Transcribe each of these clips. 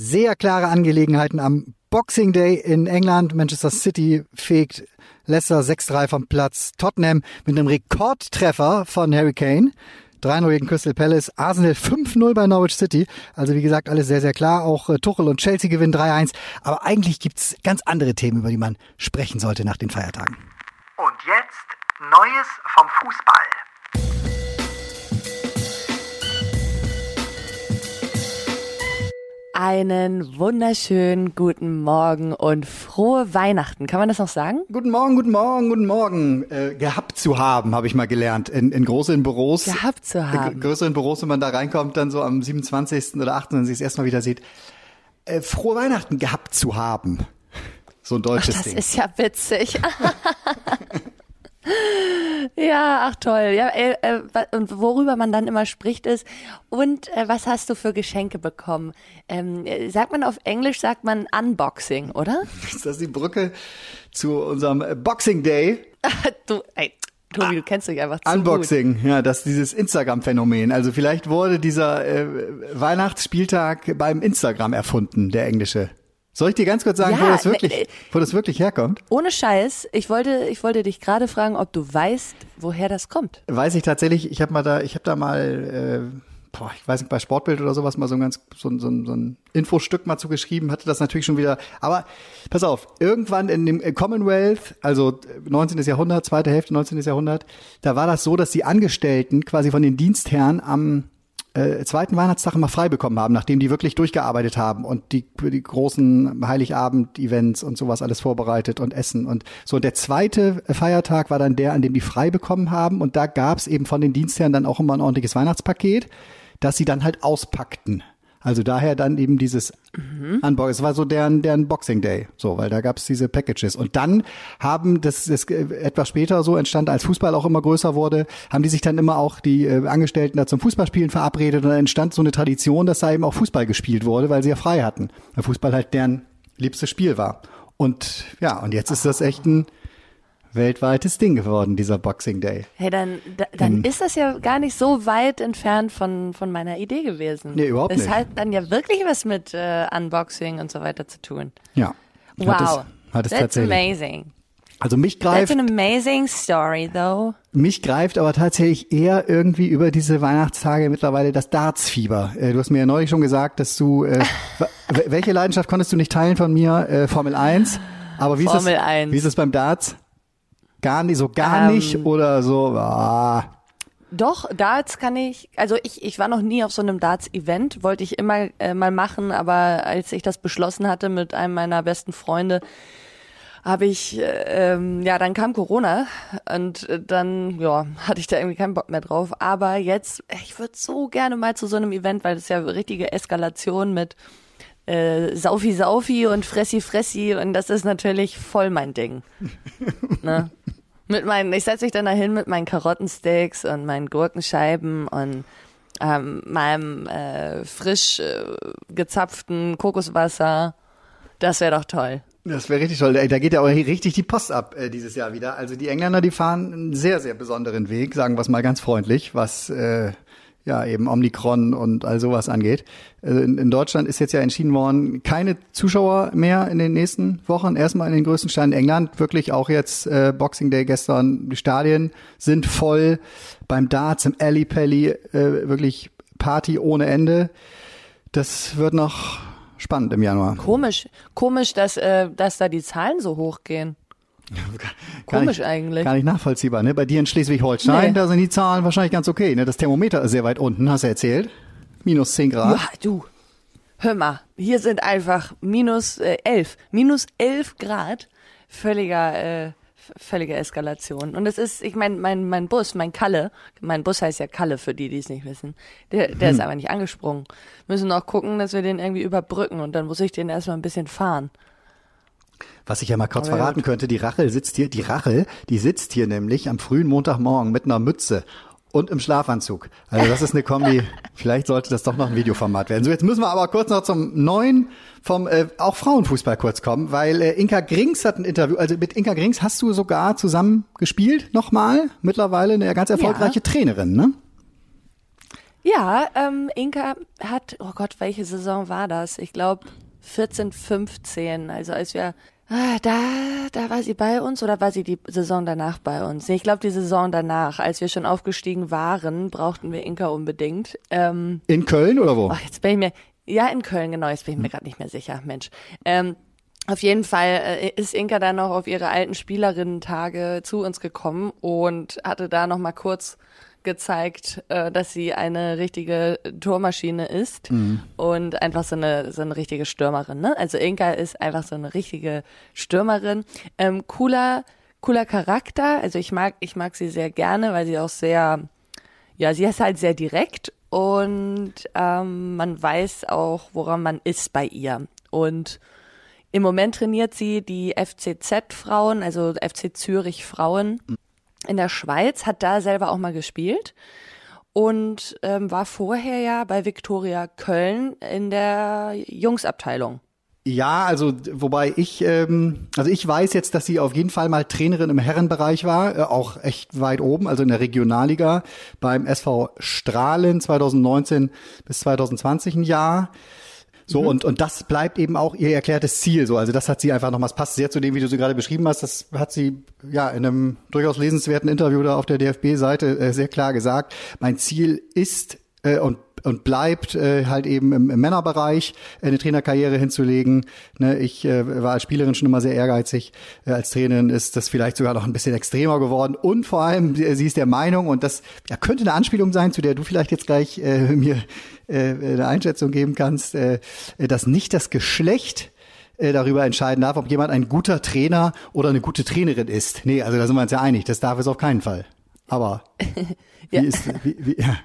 sehr klare Angelegenheiten am Boxing Day in England. Manchester City fegt Leicester 6-3 vom Platz. Tottenham mit einem Rekordtreffer von Harry Kane. 3-0 gegen Crystal Palace, Arsenal 5-0 bei Norwich City. Also wie gesagt, alles sehr, sehr klar. Auch äh, Tuchel und Chelsea gewinnen 3-1. Aber eigentlich gibt's ganz andere Themen, über die man sprechen sollte nach den Feiertagen. Und jetzt Neues vom Fußball. Einen wunderschönen guten Morgen und frohe Weihnachten. Kann man das noch sagen? Guten Morgen, guten Morgen, guten Morgen. Äh, gehabt zu haben, habe ich mal gelernt. In, in größeren Büros. Gehabt zu haben. größeren Büros, wenn man da reinkommt, dann so am 27. oder 28. das erste Mal wieder sieht. Äh, frohe Weihnachten gehabt zu haben. So ein deutsches Das Ding. ist ja witzig. ja, ach toll. Ja, äh, äh, und worüber man dann immer spricht ist, und äh, was hast du für Geschenke bekommen? Ähm, äh, sagt man auf Englisch, sagt man Unboxing, oder? ist das die Brücke zu unserem äh, Boxing Day? du, ey, Tobi, du kennst dich einfach zu gut. Unboxing, ja, das dieses Instagram-Phänomen. Also vielleicht wurde dieser äh, Weihnachtsspieltag beim Instagram erfunden, der englische. Soll ich dir ganz kurz sagen, Ja, wo das ne, wirklich, äh, wo das wirklich herkommt? Ohne Scheiß, ich wollte, ich wollte dich gerade fragen, ob du weißt, woher das kommt. Weiß ich tatsächlich. Ich habe mal da, ich habe da mal, äh, boah, ich weiß nicht, bei Sportbild oder sowas mal so ein ganz so, ein- so, so ein Infostück mal zugeschrieben. Hatte das natürlich schon wieder. Aber pass auf, irgendwann in dem äh, Commonwealth, also 19. Jahrhundert, zweite Hälfte 19. Jahrhundert, da war das so, dass die Angestellten quasi von den Dienstherren am äh, zweiten Weihnachtstag immer frei bekommen haben, nachdem die wirklich durchgearbeitet haben und die, die großen Heiligabend-Events und sowas alles vorbereitet und Essen und so. Und der zweite Feiertag war dann der, an dem die frei bekommen haben und da gab's eben von den Dienstherren dann auch immer ein ordentliches Weihnachtspaket, das sie dann halt auspackten. Also daher dann eben dieses Unboxing. Es war so deren, deren Boxing Day, so, weil da gab's diese Packages. Und dann haben, das, das äh, etwas später so entstand, als Fußball auch immer größer wurde, haben die sich dann immer auch die äh, Angestellten da zum Fußballspielen verabredet und dann entstand so eine Tradition, dass da eben auch Fußball gespielt wurde, weil sie ja frei hatten. Weil Fußball halt deren liebstes Spiel war. Und ja, und jetzt ist das echt ein weltweites Ding geworden, dieser Boxing Day. Hey, dann, da, dann ist das ja gar nicht so weit entfernt von, von meiner Idee gewesen. Nee, überhaupt Es nicht. hat dann ja wirklich was mit äh, Unboxing und so weiter zu tun. Ja. Wow. Hat es, hat es That's tatsächlich. amazing. Also mich That's greift, an amazing story, though. mich greift aber tatsächlich eher irgendwie über diese Weihnachtstage mittlerweile das Dartsfieber. Äh, du hast mir ja neulich schon gesagt, dass du, äh, welche Leidenschaft konntest du nicht teilen von mir? Äh, Formel 1. Aber wie Formel ist es, 1. wie ist es beim Darts? Gar nicht, so gar Ähm, nicht oder so, ah, Doch, Darts kann ich, also ich, ich war noch nie auf so einem Darts-Event, wollte ich immer äh, mal machen, aber als ich das beschlossen hatte mit einem meiner besten Freunde, habe ich, äh, ähm, ja, dann kam Corona und äh, dann, ja, hatte ich da irgendwie keinen Bock mehr drauf. Aber jetzt, ich würde so gerne mal zu so einem Event, weil das ist ja richtige Eskalation mit äh, Saufi Saufi und Fressi Fressi und das ist natürlich voll mein Ding. ne? Mit meinen, ich setze mich dann dahin mit meinen Karottensticks und meinen Gurkenscheiben und ähm, meinem äh, frisch äh, gezapften Kokoswasser. Das wäre doch toll. Das wäre richtig toll. Da da geht ja auch richtig die Post ab äh, dieses Jahr wieder. Also die Engländer, die fahren einen sehr, sehr besonderen Weg, sagen wir es mal ganz freundlich, was äh, ja eben Omikron und all sowas angeht. Also in, in Deutschland ist jetzt ja entschieden worden, keine Zuschauer mehr in den nächsten Wochen. Erstmal in den größten Städten England. Wirklich auch jetzt äh, Boxing Day gestern. Die Stadien sind voll. Beim Darts, im Alley Pally, äh, wirklich Party ohne Ende. Das wird noch spannend im Januar. Komisch, komisch, dass, äh, dass da die Zahlen so hoch gehen. Komisch nicht, eigentlich. Gar nicht nachvollziehbar, ne? Bei dir in Schleswig-Holstein, Nee. da sind die Zahlen wahrscheinlich ganz okay, ne? Das Thermometer ist sehr weit unten, hast du erzählt. Minus 10 Grad. Ja, du. Hör mal, hier sind einfach minus äh, elf, minus elf Grad, völliger, äh, völlige Eskalation. Und es ist, ich meine, mein, mein Bus, mein Kalle, mein Bus heißt ja Kalle für die, die es nicht wissen, der, der Hm. ist aber nicht angesprungen. Müssen noch gucken, dass wir den irgendwie überbrücken und dann muss ich den erstmal ein bisschen fahren. Was ich ja mal kurz Aber ja, verraten könnte, die Rachel sitzt hier, die Rachel, die sitzt hier nämlich am frühen Montagmorgen mit einer Mütze und im Schlafanzug. Also das ist eine Kombi. Vielleicht sollte das doch noch ein Videoformat werden. So, jetzt müssen wir aber kurz noch zum neuen vom äh, auch Frauenfußball kurz kommen, weil äh, Inka Grings hat ein Interview, also mit Inka Grings hast du sogar zusammen gespielt nochmal, mittlerweile eine ganz erfolgreiche Trainerin, ne? Ja, ähm, Inka hat, oh Gott, welche Saison war das? Ich glaube 14, 15. Also als wir, ah, da, da war sie bei uns oder war sie die Saison danach bei uns? Ich glaube die Saison danach, als wir schon aufgestiegen waren, brauchten wir Inka unbedingt. Ähm, In Köln oder wo? oh, jetzt bin ich mir, ja in Köln genau, jetzt bin ich mir gerade nicht mehr sicher, Mensch. Ähm, auf jeden Fall äh, ist Inka dann noch auf ihre alten Spielerinnen-Tage zu uns gekommen und hatte da noch mal kurz gezeigt, äh, dass sie eine richtige Tormaschine ist und einfach so eine so eine richtige Stürmerin. Ne? Also Inka ist einfach so eine richtige Stürmerin. Ähm, cooler cooler Charakter. Also ich mag ich mag sie sehr gerne, weil sie auch sehr ja sie ist halt sehr direkt und ähm, man weiß auch, woran man ist bei ihr und im Moment trainiert sie die FCZ-Frauen, also FC Zürich Frauen in der Schweiz, hat da selber auch mal gespielt und ähm, war vorher ja bei Viktoria Köln in der Jungsabteilung. Ja, also wobei ich, ähm, also ich weiß jetzt, dass sie auf jeden Fall mal Trainerin im Herrenbereich war, äh, auch echt weit oben, also in der Regionalliga beim SV Strahlen 2019 bis 2020 ein Jahr. So, und, und das bleibt eben auch ihr erklärtes Ziel. So, also das hat sie einfach nochmals passt sehr zu dem, wie du sie gerade beschrieben hast. Das hat sie ja in einem durchaus lesenswerten Interview da auf der DFB-Seite äh, sehr klar gesagt. Mein Ziel ist äh, und und bleibt äh, halt eben im, im Männerbereich eine Trainerkarriere hinzulegen. Ne, ich äh, war als Spielerin schon immer sehr ehrgeizig. Äh, als Trainerin ist das vielleicht sogar noch ein bisschen extremer geworden. Und vor allem, äh, sie ist der Meinung, und das ja, könnte eine Anspielung sein, zu der du vielleicht jetzt gleich äh, mir äh, eine Einschätzung geben kannst, äh, dass nicht das Geschlecht äh, darüber entscheiden darf, ob jemand ein guter Trainer oder eine gute Trainerin ist. Nee, also da sind wir uns ja einig, das darf es auf keinen Fall. Aber wie Ja. ist, wie, wie, ja,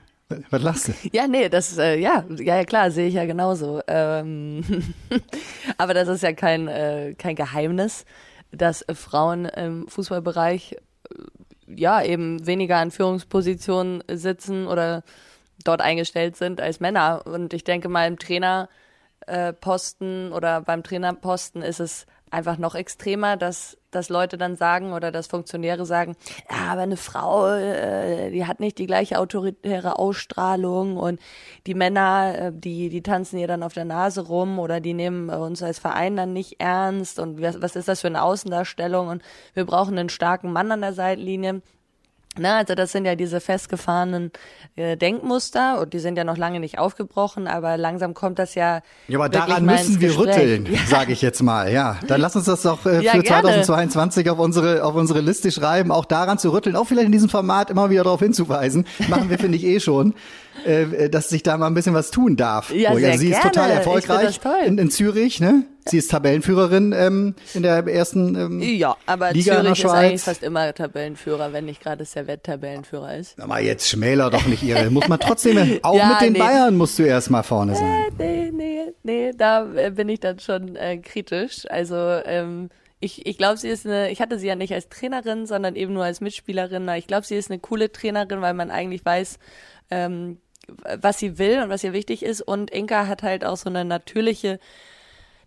was lachst du? Ja, nee, das, äh, ja, ja, klar, sehe ich ja genauso. Ähm, aber das ist ja kein, äh, kein Geheimnis, dass Frauen im Fußballbereich äh, ja eben weniger an Führungspositionen sitzen oder dort eingestellt sind als Männer. Und ich denke mal, im Trainerposten äh, oder beim Trainerposten ist es einfach noch extremer, dass, dass Leute dann sagen oder dass Funktionäre sagen, ja, aber eine Frau, äh, die hat nicht die gleiche autoritäre Ausstrahlung und die Männer, äh, die, die tanzen ihr dann auf der Nase rum oder die nehmen uns als Verein dann nicht ernst und was, was ist das für eine Außendarstellung und wir brauchen einen starken Mann an der Seitenlinie. Na, also das sind ja diese festgefahrenen äh, Denkmuster und die sind ja noch lange nicht aufgebrochen, aber langsam kommt das ja. Ja, aber daran müssen wir Gespräch. rütteln, Ja. sage ich jetzt mal. Ja, dann lass uns das doch äh, Ja, für gerne. 2022 auf unsere auf unsere Liste schreiben, auch daran zu rütteln, auch vielleicht in diesem Format immer wieder darauf hinzuweisen. Machen wir finde ich eh schon, äh, dass sich da mal ein bisschen was tun darf. Ja, Ruhig. sehr also sie ist gerne. total Ich find erfolgreich das toll. in, in Zürich, ne? Sie ist Tabellenführerin ähm, in der ersten ähm, Ja, aber Liga in der Zürich ist eigentlich Schweiz. fast immer Tabellenführer, wenn nicht gerade Servette-Tabellenführer ist. Aber jetzt schmäler doch nicht ihre. Muss man trotzdem, auch Ja, mit den nee. Bayern musst du erst mal vorne sein. Nee, nee, nee, da äh, bin ich dann schon äh, kritisch. Also ähm, ich, ich glaube, sie ist eine, ich hatte sie ja nicht als Trainerin, sondern eben nur als Mitspielerin. Ich glaube, sie ist eine coole Trainerin, weil man eigentlich weiß, ähm, was sie will und was ihr wichtig ist. Und Inka hat halt auch so eine natürliche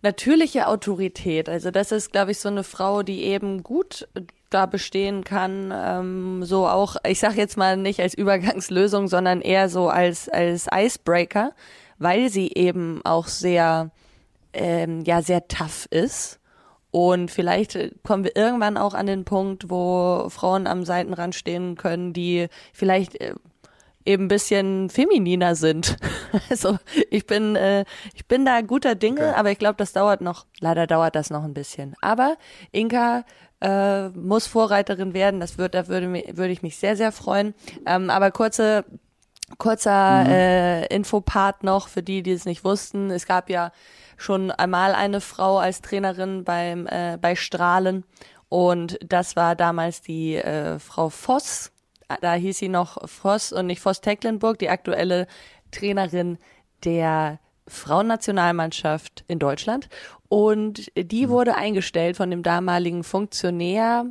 natürliche Autorität. Also das ist, glaube ich, so eine Frau, die eben gut da bestehen kann, ähm, so auch, ich sage jetzt mal nicht als Übergangslösung, sondern eher so als als Icebreaker, weil sie eben auch sehr ähm, ja sehr tough ist. Und vielleicht äh, kommen wir irgendwann auch an den Punkt, wo Frauen am Seitenrand stehen können, die vielleicht äh, eben ein bisschen femininer sind. Also ich bin, äh, ich bin da guter Dinge, aber ich glaube, das dauert noch, leider dauert das noch ein bisschen. Aber Inka äh, muss Vorreiterin werden, das wird, da würde, würde ich mich sehr, sehr freuen. Ähm, aber kurze, kurzer äh, Infopart noch für die, die es nicht wussten. Es gab ja schon einmal eine Frau als Trainerin beim, äh, bei Strahlen und das war damals die äh, Frau Voss da hieß sie noch Voss und nicht Voss Tecklenburg, die aktuelle Trainerin der Frauennationalmannschaft in Deutschland. Und die wurde eingestellt von dem damaligen Funktionär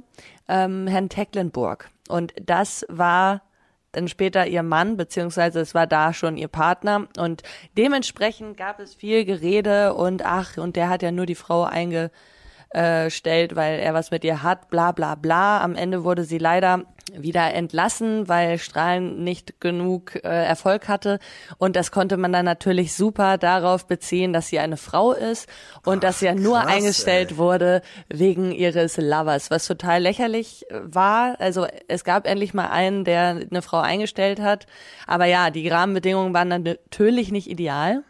ähm, Herrn Tecklenburg. Und das war dann später ihr Mann, beziehungsweise es war da schon ihr Partner. Und dementsprechend gab es viel Gerede und ach, und der hat ja nur die Frau einge, äh, stellt, weil er was mit ihr hat, bla bla bla. Am Ende wurde sie leider wieder entlassen, weil Strahlen nicht genug äh, Erfolg hatte. Und das konnte man dann natürlich super darauf beziehen, dass sie eine Frau ist und Ach, dass sie ja nur krass, eingestellt ey. wurde wegen ihres Lovers, was total lächerlich war. Also es gab endlich mal einen, der eine Frau eingestellt hat. Aber ja, die Rahmenbedingungen waren dann natürlich nicht ideal.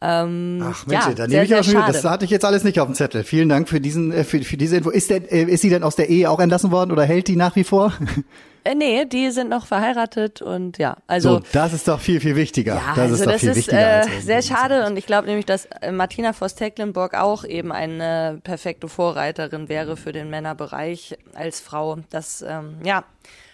Ähm, Ach Mensch, ja, da nehme ich auch schon wieder, das hatte ich jetzt alles nicht auf dem Zettel. Vielen Dank für diesen, äh, für, für diese Info. Ist, denn, äh, ist sie denn aus der Ehe auch entlassen worden oder hält die nach wie vor? Äh, nee, die sind noch verheiratet und ja, also. So, das ist doch viel, viel wichtiger. Ja, das also ist doch das viel ist, wichtiger. Äh, sehr schade und ich glaube nämlich, dass äh, Martina Voss-Tecklenburg auch eben eine perfekte Vorreiterin wäre für den Männerbereich als Frau. Das, ähm, ja,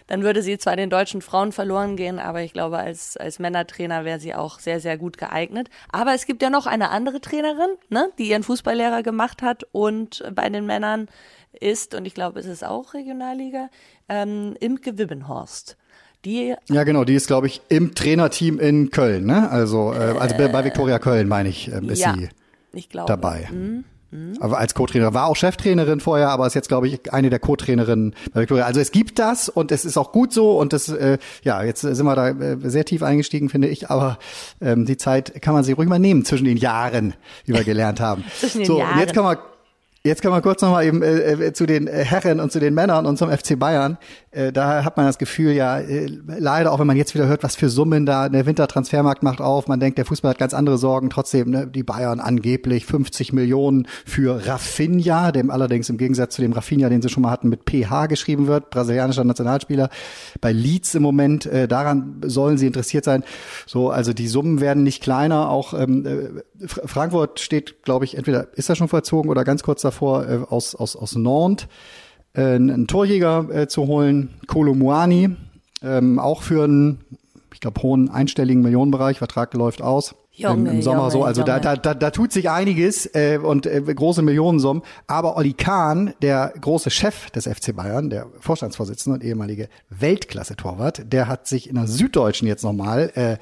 dann würde sie zwar den deutschen Frauen verloren gehen, aber ich glaube, als, als Männertrainer wäre sie auch sehr, sehr gut geeignet. Aber es gibt ja noch eine andere Trainerin, ne, die ihren Fußballlehrer gemacht hat und bei den Männern ist, und ich glaube, es ist auch Regionalliga, ähm, Imke Wibbenhorst. Die ja, genau, die ist, glaube ich, im Trainerteam in Köln, ne? Also, äh, also bei, Viktoria Köln, meine ich, äh, ist ja, sie ich glaube. dabei. Mhm. Mhm. Aber als Co-Trainer war auch Cheftrainerin vorher, aber ist jetzt glaube ich eine der Co-Trainerinnen bei Victoria. Also es gibt das und es ist auch gut so und das äh, ja jetzt sind wir da äh, sehr tief eingestiegen finde ich, aber ähm, die Zeit kann man sich ruhig mal nehmen zwischen den Jahren, wie wir gelernt haben. zwischen den so Jahren. und jetzt kann man Jetzt kann man kurz nochmal eben äh, äh, zu den äh, Herren und zu den Männern und zum FC Bayern. Äh, da hat man das Gefühl, ja, äh, leider, auch wenn man jetzt wieder hört, was für Summen da der Wintertransfermarkt macht auf. Man denkt, der Fußball hat ganz andere Sorgen. Trotzdem, ne, die Bayern angeblich 50 Millionen für Rafinha, dem allerdings im Gegensatz zu dem Rafinha, den sie schon mal hatten, mit PH geschrieben wird, brasilianischer Nationalspieler. Bei Leeds im Moment, äh, daran sollen sie interessiert sein. So, also die Summen werden nicht kleiner. Auch ähm, äh, Frankfurt steht, glaube ich, entweder ist er schon vollzogen oder ganz kurz davor, äh, aus, aus, aus Nantes äh, einen Torjäger äh, zu holen, Kolo Muani, ähm, auch für einen, ich glaube, hohen einstelligen Millionenbereich, Vertrag läuft aus. Junge, im, Sommer Junge, so. Also da, da, da, da tut sich einiges äh, und äh, große Millionensummen. Aber Olli Kahn, der große Chef des FC Bayern, der Vorstandsvorsitzende und ehemalige Weltklasse-Torwart, der hat sich in der Süddeutschen jetzt nochmal, äh,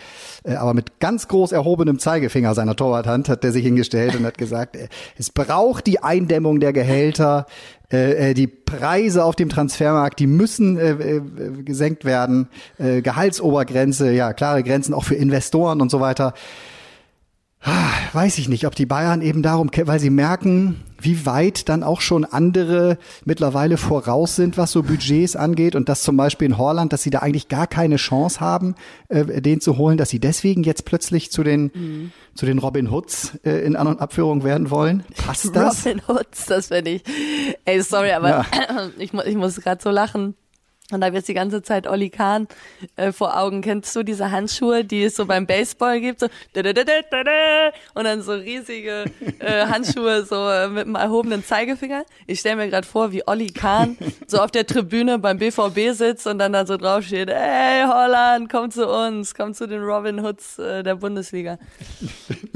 äh, aber mit ganz groß erhobenem Zeigefinger seiner Torwarthand, hat der sich hingestellt und hat gesagt, äh, es braucht die Eindämmung der Gehälter, äh, äh die Preise auf dem Transfermarkt, die müssen äh, äh, gesenkt werden, äh, Gehaltsobergrenze, ja, klare Grenzen auch für Investoren und so weiter. Ah, weiß ich nicht, ob die Bayern eben darum, weil sie merken, wie weit dann auch schon andere mittlerweile voraus sind, was so Budgets angeht und dass zum Beispiel in Holland, dass sie da eigentlich gar keine Chance haben, äh, den zu holen, dass sie deswegen jetzt plötzlich zu den mhm. zu den Robin Hoods äh, in An- und Abführung werden wollen. Passt das? Robin Hoods, das finde ich. Ey, sorry, aber ja. ich, ich muss gerade so lachen und da wird die ganze Zeit Olli Kahn äh, vor Augen. Kennst du diese Handschuhe, die es so beim Baseball gibt? So und dann so riesige äh, Handschuhe so äh, mit einem erhobenen Zeigefinger. Ich stelle mir gerade vor, wie Olli Kahn so auf der Tribüne beim BVB sitzt und dann da so draufsteht, hey Holland, komm zu uns, komm zu den Robin Hoods äh, der Bundesliga.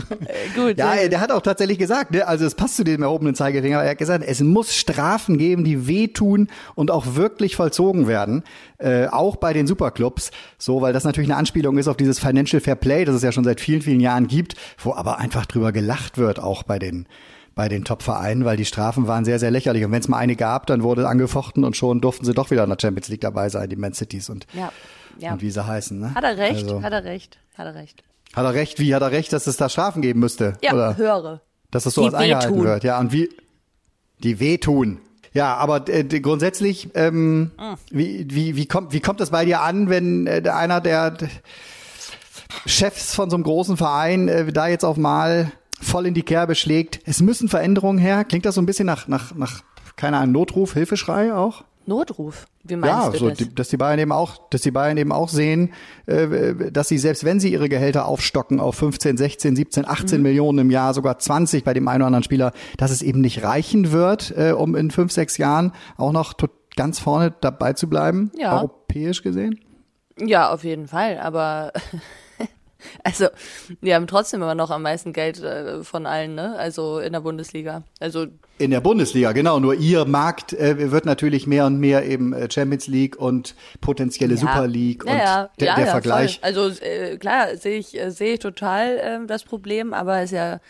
Äh, gut. Ja, äh, der hat auch tatsächlich gesagt, ne, also es passt zu dem erhobenen Zeigefinger, er hat gesagt, es muss Strafen geben, die wehtun und auch wirklich vollzogen werden werden, äh, auch bei den Superclubs, so, weil das natürlich eine Anspielung ist auf dieses Financial Fair Play, das es ja schon seit vielen, vielen Jahren gibt, wo aber einfach drüber gelacht wird, auch bei den bei den Top-Vereinen, weil die Strafen waren sehr, sehr lächerlich. Und wenn es mal eine gab, dann wurde angefochten und schon durften sie doch wieder in der Champions League dabei sein, die Man Cities und, ja, ja. und wie sie heißen. Ne? Hat er recht, also, hat er recht, hat er recht. Hat er recht, wie hat er recht, dass es da Strafen geben müsste? Ja, Oder? höhere. Dass das so als eingehalten wird, ja. Und wie, die wehtun. Ja, aber äh, grundsätzlich, ähm, mhm. wie, wie, wie, kommt, wie kommt das bei dir an, wenn äh, einer der Chefs von so einem großen Verein äh, da jetzt auf mal voll in die Kerbe schlägt? Es müssen Veränderungen her. Klingt das so ein bisschen nach, nach, nach keine Ahnung, Notruf, Hilfeschrei auch? Notruf? Wie meinst ja, du so, das? Die, dass die Bayern eben auch, dass die Bayern eben auch sehen, äh, dass sie selbst wenn sie ihre Gehälter aufstocken auf 15, 16, 17, 18 mhm. Millionen im Jahr, sogar 20 bei dem einen oder anderen Spieler, dass es eben nicht reichen wird, äh, um in fünf, sechs Jahren auch noch ganz vorne dabei zu bleiben, ja. europäisch gesehen. Ja, auf jeden Fall. Aber Also, wir haben trotzdem immer noch am meisten Geld äh, von allen, ne? Also in der Bundesliga. Also in der Bundesliga, genau. Nur ihr Markt äh, wird natürlich mehr und mehr eben äh, Champions League und potenzielle ja. Super League und ja, der, der Vergleich. Voll. Also äh, klar, sehe ich, äh, sehe ich total äh, das Problem, aber ist ja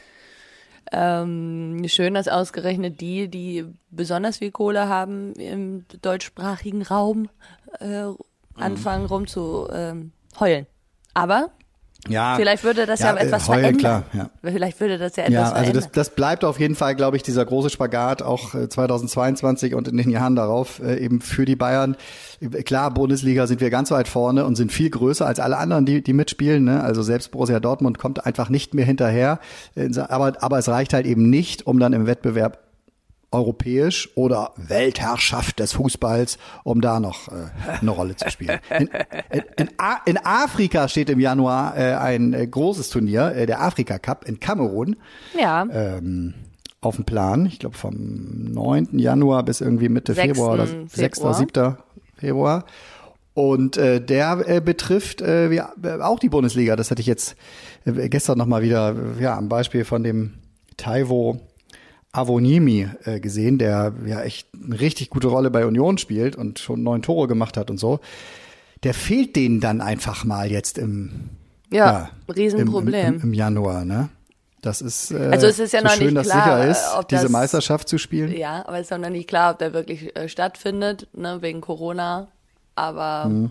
Ähm, schön, dass ausgerechnet die, die besonders viel Kohle haben im deutschsprachigen Raum, äh, anfangen rum zu ähm, heulen. Aber Ja, vielleicht würde das ja, ja, äh, etwas heulen, verändern. klar, ja. Vielleicht würde das ja etwas Ja, also das, das bleibt auf jeden Fall, glaube ich, dieser große Spagat auch äh, 2022 und in den Jahren darauf äh, eben für die Bayern. Äh, Klar, Bundesliga sind wir ganz weit vorne und sind viel größer als alle anderen, die, die mitspielen. Ne? Also selbst Borussia Dortmund kommt einfach nicht mehr hinterher. Äh, Aber, aber es reicht halt eben nicht, um dann im Wettbewerb europäisch oder Weltherrschaft des Fußballs, um da noch äh, eine Rolle zu spielen. In, in, in, Afrika steht im Januar äh, ein äh, großes Turnier, äh, der Afrika Cup in Kamerun ja, ähm, auf dem Plan. Ich glaube vom 9. Januar bis irgendwie Mitte 6. Februar oder 6. oder 7. Februar. Und äh, der äh, betrifft äh, wie, äh, auch die Bundesliga. Das hatte ich jetzt äh, gestern nochmal wieder ja, am Beispiel von dem Taiwo Avonimi äh, gesehen, der ja echt eine richtig gute Rolle bei Union spielt und schon neun Tore gemacht hat und so. Der fehlt denen dann einfach mal jetzt im ja, im, Riesenproblem. im, im Januar, ne? Das ist äh, Also es ist ja so noch schön, nicht dass klar, sicher ist, ob diese das- Meisterschaft zu spielen. Ja, aber es ist auch noch nicht klar, ob der wirklich äh, stattfindet, ne, wegen Corona. Aber Mhm.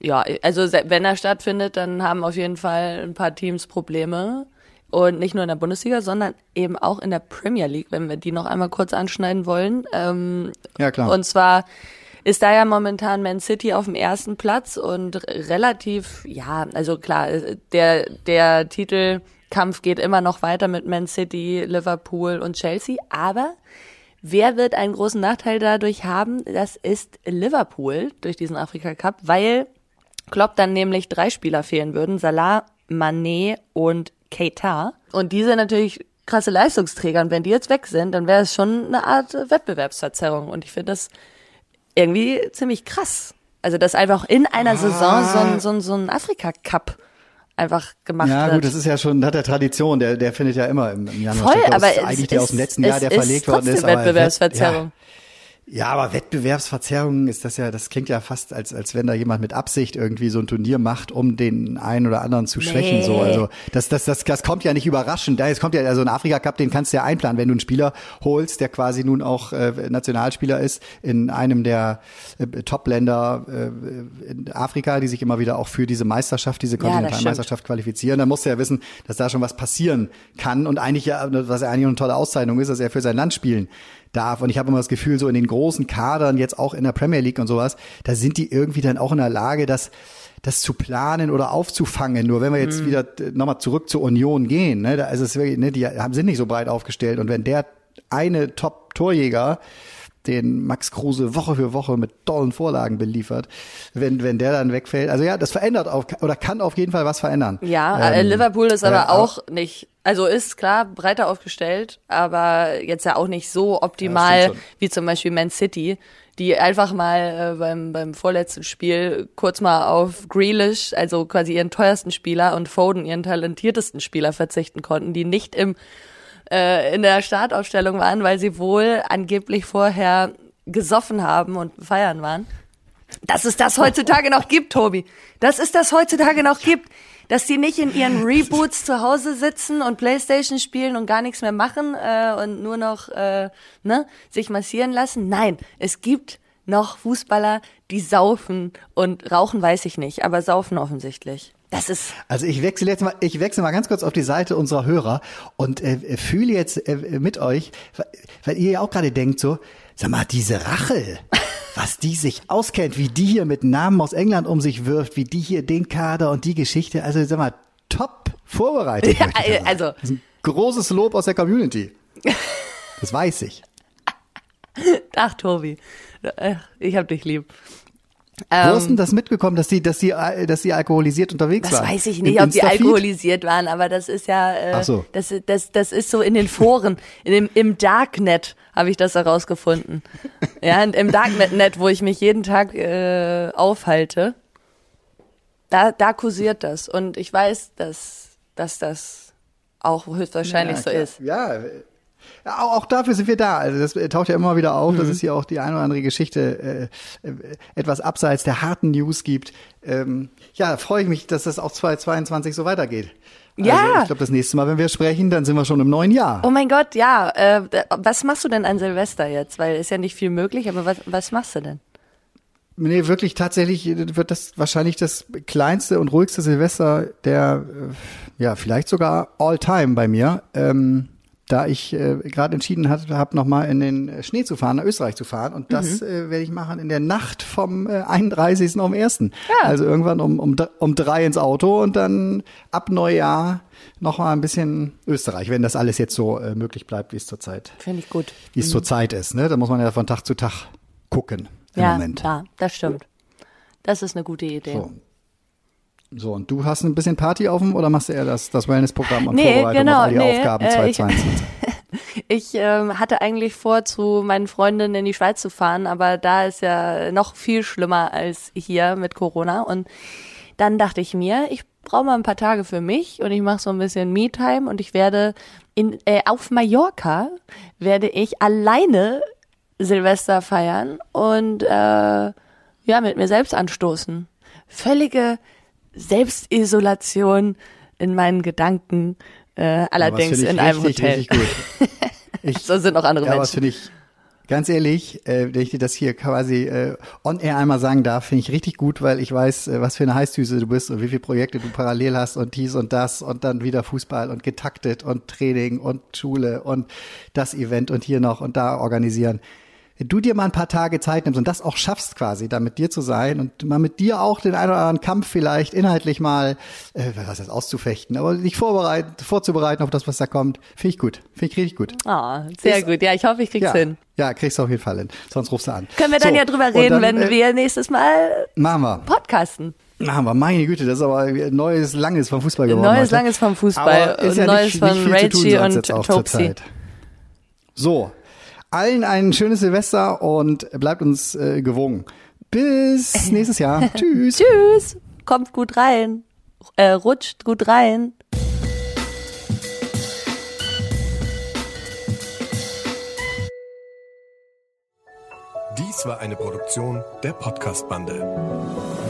ja, also wenn er stattfindet, dann haben auf jeden Fall ein paar Teams Probleme. Und nicht nur in der Bundesliga, sondern eben auch in der Premier League, wenn wir die noch einmal kurz anschneiden wollen. Ähm, Ja, klar. Und zwar ist da ja momentan Man City auf dem ersten Platz und relativ, ja, also klar, äh, der, der Titelkampf geht immer noch weiter mit Man City, Liverpool und Chelsea, aber wer wird einen großen Nachteil dadurch haben? Das ist Liverpool durch diesen Afrika Cup, weil Klopp dann nämlich drei Spieler fehlen würden, Salah, Mané und Keita. Und die sind natürlich krasse Leistungsträger. Und wenn die jetzt weg sind, dann wäre es schon eine Art Wettbewerbsverzerrung. Und ich finde das irgendwie ziemlich krass. Also, dass einfach in einer Saison so ein, so ein, so ein Afrika-Cup einfach gemacht Ja, wird. gut, das ist ja schon, hat der Tradition, der, der findet ja immer im, im Januar Voll, statt. Das aber eigentlich der ist, aus dem letzten Jahr, der ist verlegt worden trotzdem ist. aber Wettbewerbsverzerrung. Ja, ja, aber Wettbewerbsverzerrung ist das ja, das klingt ja fast, als, als wenn da jemand mit Absicht irgendwie so ein Turnier macht, um den einen oder anderen zu schwächen. So, also das, das, das, das kommt ja nicht überraschend. Da jetzt kommt ja also ein Afrika Cup, den kannst du ja einplanen, wenn du einen Spieler holst, der quasi nun auch äh, Nationalspieler ist in einem der äh, Top-Länder äh, in Afrika, die sich immer wieder auch für diese Meisterschaft, diese. Kontinentalmeisterschaft qualifizieren. Dann musst du ja wissen, dass da schon was passieren kann und eigentlich ja, was ja eigentlich eine tolle Auszeichnung ist, dass er für sein Land spielen darf. Und ich habe immer das Gefühl, so in den großen Kadern, jetzt auch in der Premier League und sowas, da sind die irgendwie dann auch in der Lage, das das zu planen oder aufzufangen. Nur wenn wir jetzt wieder äh, nochmal zurück zur Union gehen, ne, da ist es wirklich, ne, die haben, sind nicht so breit aufgestellt. Und wenn der eine Top-Torjäger den Max Kruse Woche für Woche mit tollen Vorlagen beliefert, wenn, wenn der dann wegfällt. Also ja, das verändert auch, oder kann auf jeden Fall was verändern. Ja, äh, Ähm, Liverpool ist äh, aber auch nicht, also ist klar breiter aufgestellt, aber jetzt ja auch nicht so optimal schon. wie zum Beispiel Man City, die einfach mal äh, beim, beim vorletzten Spiel kurz mal auf Grealish, also quasi ihren teuersten Spieler und Foden, ihren talentiertesten Spieler verzichten konnten, die nicht im äh, in der Startaufstellung waren, weil sie wohl angeblich vorher gesoffen haben und feiern waren. Dass es das heutzutage noch gibt, Tobi. Dass es das heutzutage noch gibt. Dass die nicht in ihren Reboots zu Hause sitzen und Playstation spielen und gar nichts mehr machen äh, und nur noch äh, ne, sich massieren lassen. Nein, es gibt noch Fußballer, die saufen und rauchen weiß ich nicht, aber saufen offensichtlich. Das ist Also ich wechsle jetzt mal, ich wechsle mal ganz kurz auf die Seite unserer Hörer und äh, fühle jetzt äh, mit euch, weil ihr ja auch gerade denkt so, sag mal, diese Rachel, was die sich auskennt, wie die hier mit Namen aus England um sich wirft, wie die hier den Kader und die Geschichte, also sag mal, top vorbereitet. Ja, also- Das ist ein großes Lob aus der Community. Das weiß ich. ach Tobi, Ach, ich hab dich lieb. Wo Ähm, hast du denn das mitbekommen, dass die, dass die, äh, dass die alkoholisiert unterwegs Das waren? weiß ich Im nicht, ob die alkoholisiert waren, aber das ist ja, äh, so. das, das, das ist so in den Foren, in dem, im Darknet habe ich das herausgefunden. Ja, und im Darknet, wo ich mich jeden Tag äh, aufhalte, da, da kursiert das. Und ich weiß, dass, dass das auch höchstwahrscheinlich Ja, so ist. Ja, ja, auch, dafür sind wir da. Also das äh, taucht ja immer wieder auf, Mhm. dass es hier auch die eine oder andere Geschichte äh, äh, etwas abseits der harten News gibt. Ähm, ja, freue ich mich, dass das auch 2022 so weitergeht. Ja. Also ich glaube, das nächste Mal, wenn wir sprechen, dann sind wir schon im neuen Jahr. Oh mein Gott, ja. Äh, was machst du denn an Silvester jetzt? Weil ist ja nicht viel möglich, aber was, was machst du denn? Nee, wirklich tatsächlich wird das wahrscheinlich das kleinste und ruhigste Silvester der, äh, ja, vielleicht sogar all time bei mir. Ähm, da ich äh, gerade entschieden habe, hab nochmal in den Schnee zu fahren, nach Österreich zu fahren. Und das Mhm. äh, werde ich machen in der Nacht vom äh, 31. um 1. Ja. Also irgendwann um, um, um drei ins Auto und dann ab Neujahr nochmal ein bisschen Österreich, wenn das alles jetzt so äh, möglich bleibt, wie es zurzeit, Finde ich gut. wie es zurzeit ist. Ne? Da muss man ja von Tag zu Tag gucken im ja, Moment. ja, das stimmt. Das ist eine gute Idee. So. So, und du hast ein bisschen Party auf dem oder machst du eher das, das Wellness-Programm und Nee, Vorbereitung genau, auf all die nee, Aufgaben äh, ich- 2022? Ich ähm, hatte eigentlich vor, zu meinen Freundinnen in die Schweiz zu fahren, aber da ist ja noch viel schlimmer als hier mit Corona. Und dann dachte ich mir, ich brauche mal ein paar Tage für mich und ich mache so ein bisschen Me-Time und ich werde in, äh, auf Mallorca werde ich alleine Silvester feiern und äh, ja mit mir selbst anstoßen. Völlige Selbstisolation in meinen Gedanken, äh, allerdings in einem richtig, Hotel. Richtig gut. Ich, So sind auch andere ja, Menschen. finde ich, ganz ehrlich, äh, wenn ich dir das hier quasi äh, on air einmal sagen darf, finde ich richtig gut, weil ich weiß, äh, was für eine Heißdüse du bist und wie viele Projekte du parallel hast und dies und das und dann wieder Fußball und getaktet und Training und Schule und das Event und hier noch und da organisieren. Wenn du dir mal ein paar Tage Zeit nimmst und das auch schaffst quasi, da mit dir zu sein und mal mit dir auch den einen oder anderen Kampf vielleicht inhaltlich mal, äh, was heißt auszufechten, aber dich vorbereiten, vorzubereiten auf das, was da kommt, finde ich gut. Finde ich richtig gut. Ah, sehr Ist- gut. Ja, ich hoffe, ich krieg's Ja, hin. ja, kriegst du auf jeden Fall hin. Sonst rufst du an. Können wir dann So, ja drüber reden, dann, wenn äh, wir nächstes Mal Machen wir. podcasten. Machen wir. Meine Güte, das ist aber ein neues, langes vom Fußball geworden. Neues, heute. langes vom Fußball Aber ist ja neues nicht, von Rachie und Topsy. So. Allen ein schönes Silvester und bleibt uns äh, gewogen. Bis nächstes Jahr. Tschüss. Tschüss. Kommt gut rein. Äh, rutscht gut rein. Dies war eine Produktion der Podcast-Bande.